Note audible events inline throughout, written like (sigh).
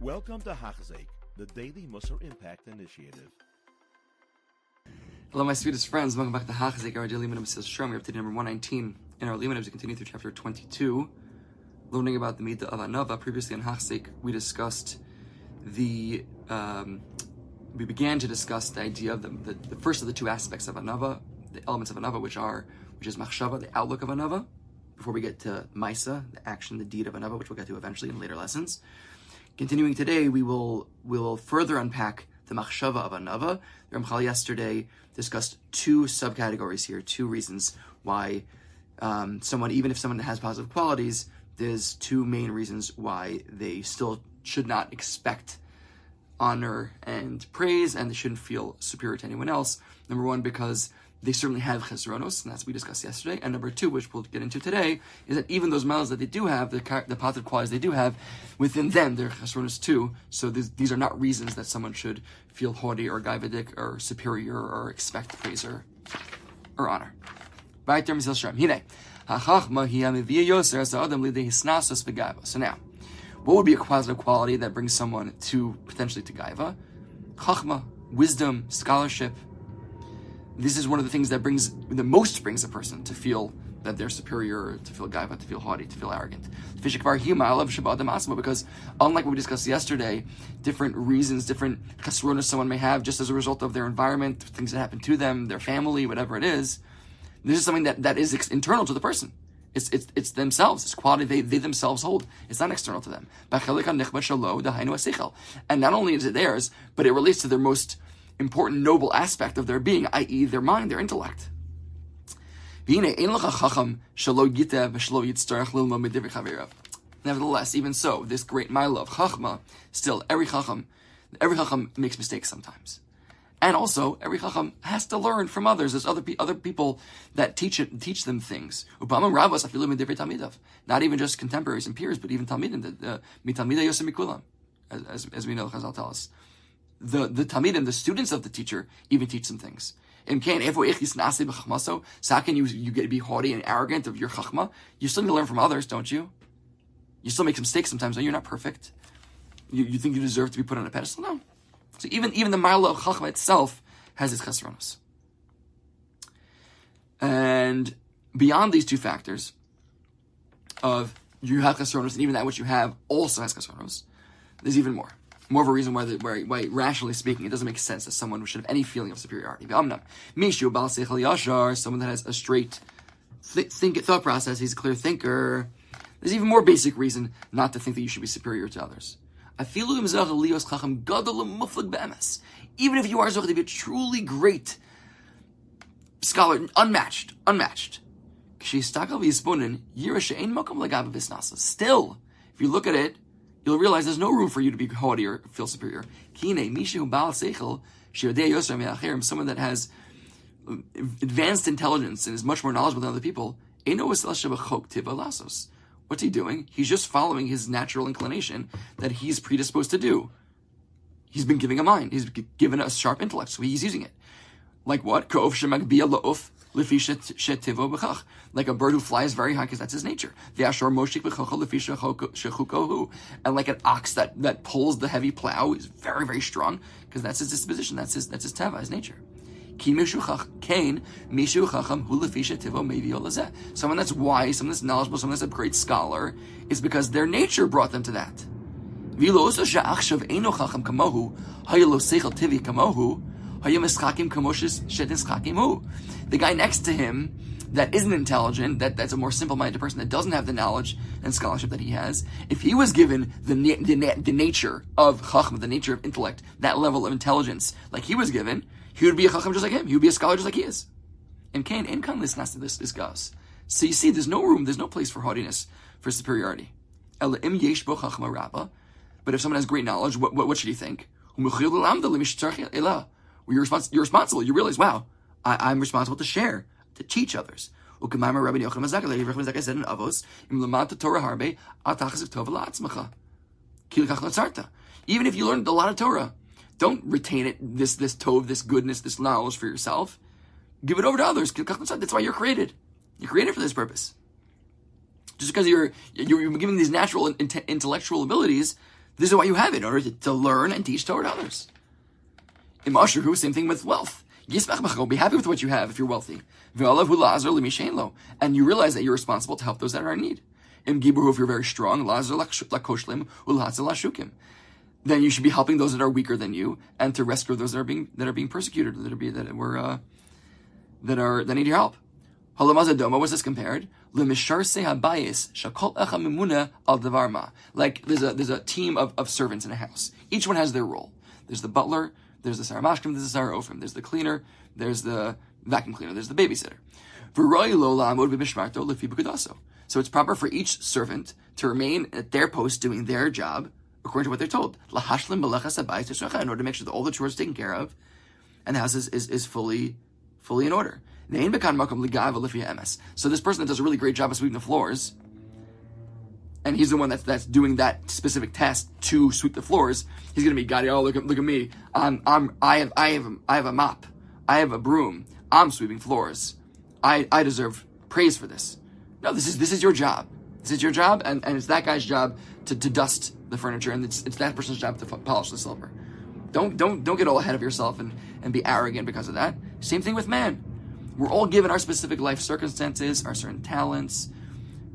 Welcome to Hachzik, the Daily Musar Impact Initiative. Hello, my sweetest friends. Welcome back to Hachzik, our daily Mesilas Yesharim. We're up to number 119 in our Liman as we continue through chapter 22, learning about the Midah of Anava. Previously in Hachzik, we discussed the, um, we began to discuss the idea of the, the, the, first of the two aspects of Anava, the elements of Anava, which are, which is Machshava, the outlook of Anava, before we get to Maisa, the action, the deed of Anava, which we'll get to eventually in later lessons. Continuing today, we will we will further unpack the machshava of anava. Ramchal yesterday discussed two subcategories here, two reasons why um, someone, even if someone has positive qualities, there's two main reasons why they still should not expect honor and praise, and they shouldn't feel superior to anyone else. Number one, because they certainly have chesronos, and that's what we discussed yesterday. And number two, which we'll get into today, is that even those miles that they do have, the, the positive qualities they do have, within them, they're chesronos too. So these, these are not reasons that someone should feel haughty or gaivadik or superior or expect praise or, or honor. So now, what would be a positive quality that brings someone to potentially to gaiva? Chachma, wisdom, scholarship, this is one of the things that brings the most brings a person to feel that they're superior, to feel gaiva, to feel haughty, to feel arrogant. Fishikvar hima, I love Shabbat Damasma because unlike what we discussed yesterday, different reasons, different chesronas someone may have just as a result of their environment, things that happen to them, their family, whatever it is. This is something that, that is internal to the person. It's, it's, it's themselves. It's quality they, they themselves hold. It's not external to them. And not only is it theirs, but it relates to their most important noble aspect of their being, i.e., their mind, their intellect. Nevertheless, even so, this great mile of chachma, still every chacham, every chacham makes mistakes sometimes, and also every chacham has to learn from others. There's other other people that teach it, teach them things. Not even just contemporaries and peers, but even talmidim. Mitalmida as as as we know, Chazal tell us the, the Talmidim, the students of the teacher, even teach them things. So how can you, you get to be haughty and arrogant of your chachma? You still need to learn from others, don't you? You still make some mistakes sometimes. No, you're not perfect. You, you think you deserve to be put on a pedestal? No. So even, even the mile of chachma itself has its chesronos. And beyond these two factors of you have chesronos, and even that which you have also has chesronos, there's even more more of a reason why, the, why, why, rationally speaking, it doesn't make sense that someone should have any feeling of superiority. Someone that has a straight th- think thought process, he's a clear thinker. There's even more basic reason not to think that you should be superior to others. Even if you are to be a truly great scholar, unmatched, unmatched. Still, if you look at it, you'll realize there's no room for you to be haughty or feel superior. Someone that has um, advanced intelligence and is much more knowledgeable than other people, what's he doing? He's just following his natural inclination that he's predisposed to do. He's been giving a mind. He's given a sharp intellect, so he's using it. Like what? Like a bird who flies very high because that's his nature. And like an ox that, that pulls the heavy plow is very, very strong because that's his disposition. That's his, that's his teva, his nature. Someone that's wise, someone that's knowledgeable, someone that's a great scholar, is because their nature brought them to that. The guy next to him that isn't intelligent, that, that's a more simple-minded person that doesn't have the knowledge and scholarship that he has, if he was given the, the, the nature of chacham, the nature of intellect, that level of intelligence, like he was given, he would be a chacham just like him. He would be a scholar just like he is. And Cain, in kan this this this gas. So you see, there's no room, there's no place for haughtiness, for superiority. But if someone has great knowledge, what, what, what should he think? You're, respons- you're responsible. You realize, wow, I, am responsible to share, to teach others. Even if you learned a lot of Torah, don't retain it, this, this tov, this goodness, this knowledge for yourself. Give it over to others. That's why you're created. You're created for this purpose. Just because you're, you're, given these natural intellectual abilities This is why you have it, in order to, to learn and teach Torah to others. In Mashahu, same thing with wealth. Be happy with what you have if you're wealthy. And you realize that you're responsible to help those that are in need. Im if you're very strong, then you should be helping those that are weaker than you and to rescue those that are being that are being persecuted, that are that were uh, that are that need your help. Halamazadoma, what's this compared? Like there's a there's a team of, of servants in a house. Each one has their role. There's the butler, there's the saramashkim, there's the sarofim, there's the cleaner, there's the vacuum cleaner, there's the babysitter. So it's proper for each servant to remain at their post doing their job according to what they're told. In order to make sure that all the chores are taken care of and the house is, is, is fully fully in order. So this person that does a really great job of sweeping the floors, and he's the one that's that's doing that specific task to sweep the floors. He's gonna be Gadi. Oh, look at look at me. I'm I'm I have I have I have a mop. I have a broom. I'm sweeping floors. I I deserve praise for this. No, this is this is your job. This is your job, and, and it's that guy's job to, to dust the furniture, and it's, it's that person's job to polish the silver. Don't don't don't get all ahead of yourself and, and be arrogant because of that. Same thing with man. We're all given our specific life circumstances, our certain talents,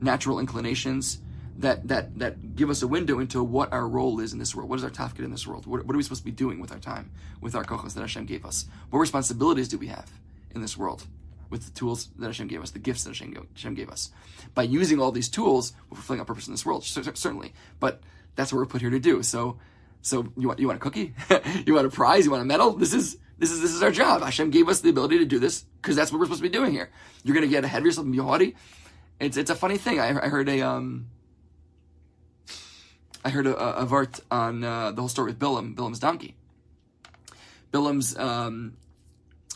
natural inclinations that that that give us a window into what our role is in this world. What is our tafkid in this world? What, what, are we supposed to be doing with our time, with our kochos that Hashem gave us? What responsibilities do we have in this world with the tools that Hashem gave us, the gifts that Hashem, gave us? By using all these tools, we're fulfilling our purpose in this world, certainly. But that's what we're put here to do. So, so you want you want a cookie? (laughs) you want a prize? You want a medal? This is this is this is our job. Hashem gave us the ability to do this because that's what we're supposed to be doing here. You're gonna get ahead of yourself and be haughty. It's it's a funny thing. I, I heard a um. I heard a, a, a vart on uh, the whole story with Bilam, Bilam's donkey. Bilam's um,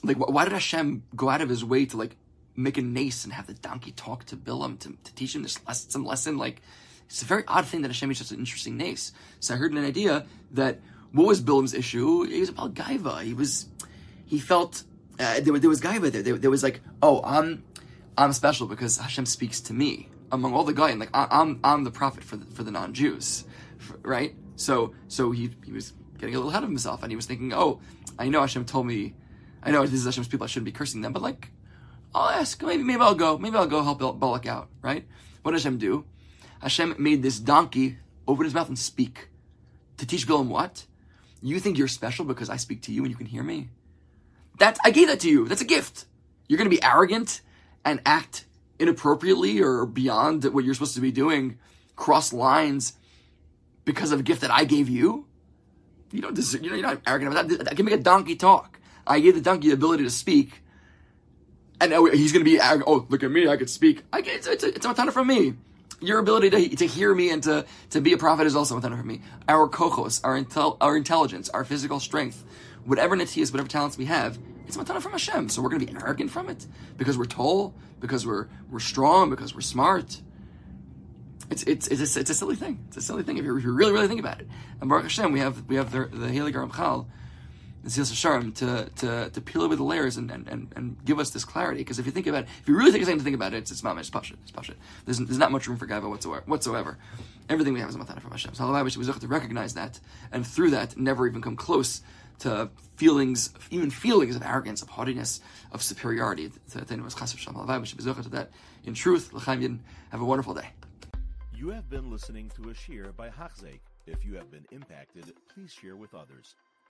like why did Hashem go out of his way to like make a nace and have the donkey talk to Bilam to, to teach him this lesson, some lesson? Like it's a very odd thing that Hashem is just an interesting nace. So I heard an idea that what was Bilam's issue? It was about gaiva. He was he felt uh, there, there was gaiva there. there. There was like oh I'm I'm special because Hashem speaks to me among all the goyim. Like I, I'm I'm the prophet for the, for the non Jews, right? So so he he was getting a little ahead of himself, and he was thinking, oh, I know Hashem told me, I know this is Hashem's people. I shouldn't be cursing them, but like I'll ask. Maybe maybe I'll go. Maybe I'll go help Balak out, right? What does Hashem do? Hashem made this donkey open his mouth and speak to teach Bilam what? You think you're special because I speak to you and you can hear me? That I gave that to you. That's a gift. You're going to be arrogant and act inappropriately or beyond what you're supposed to be doing, cross lines because of a gift that I gave you? You don't deserve, you know, you're not arrogant about that. I can make a donkey talk. I gave the donkey the ability to speak. And he's going to be. Oh, look at me. I could speak. I it's, it's, a, it's a matana from me. Your ability to, to hear me and to, to be a prophet is also a matana from me. Our kochos, our, intel, our intelligence, our physical strength, whatever natias, whatever talents we have, it's a matana from Hashem. So we're going to be arrogant from it because we're tall, because we're we're strong, because we're smart. It's it's it's a, it's a silly thing. It's a silly thing if you, if you really really think about it. And Baruch Hashem, we have we have the the Helig Ramchal, the Sil Sharm to to to peel away the layers and, and, and, and give us this clarity. Because if you think about it, if you really take a second to think about it, it's it's mamish, it's pashit, it's pashit. There's there's not much room for gaiva whatsoever. Whatsoever, everything we have is a matana from Hashem. So Allah we have to recognize that, and through that, never even come close to feelings, even feelings of arrogance, of haughtiness, of superiority. To that. In truth, have a wonderful day. You have been listening to a shiur by Hachzeik. If you have been impacted, please share with others.